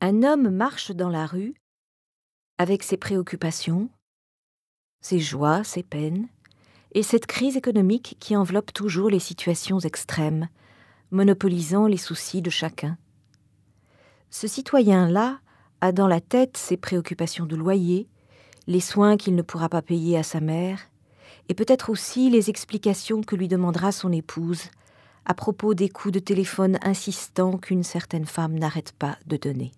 Un homme marche dans la rue avec ses préoccupations, ses joies, ses peines, et cette crise économique qui enveloppe toujours les situations extrêmes, monopolisant les soucis de chacun. Ce citoyen-là a dans la tête ses préoccupations de loyer, les soins qu'il ne pourra pas payer à sa mère, et peut-être aussi les explications que lui demandera son épouse à propos des coups de téléphone insistants qu'une certaine femme n'arrête pas de donner.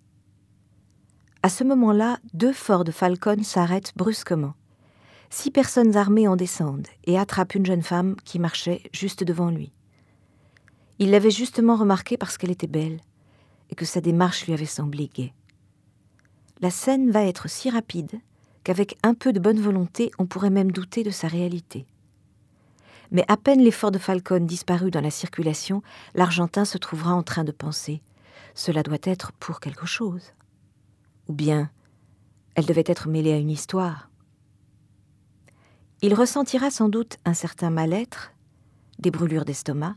À ce moment-là, deux Ford Falcon s'arrêtent brusquement. Six personnes armées en descendent et attrapent une jeune femme qui marchait juste devant lui. Il l'avait justement remarquée parce qu'elle était belle et que sa démarche lui avait semblé gaie. La scène va être si rapide qu'avec un peu de bonne volonté, on pourrait même douter de sa réalité. Mais à peine l'effort de Falcon disparu dans la circulation, l'Argentin se trouvera en train de penser Cela doit être pour quelque chose. Ou bien, elle devait être mêlée à une histoire. Il ressentira sans doute un certain mal-être, des brûlures d'estomac,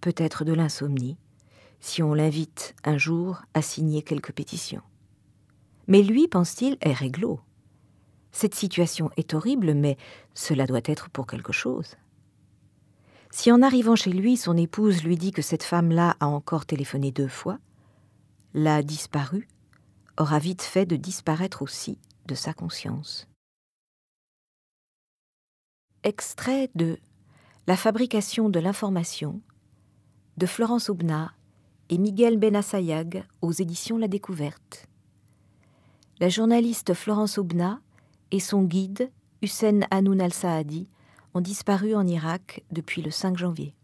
peut-être de l'insomnie, si on l'invite un jour à signer quelques pétitions. Mais lui, pense-t-il, est réglo. Cette situation est horrible, mais cela doit être pour quelque chose. Si en arrivant chez lui, son épouse lui dit que cette femme-là a encore téléphoné deux fois, l'a disparu, aura vite fait de disparaître aussi de sa conscience. Extrait de La fabrication de l'information de Florence Aubna et Miguel Benassayag aux éditions La Découverte. La journaliste Florence Aubna et son guide, Hussein Hanoun al-Saadi, ont disparu en Irak depuis le 5 janvier.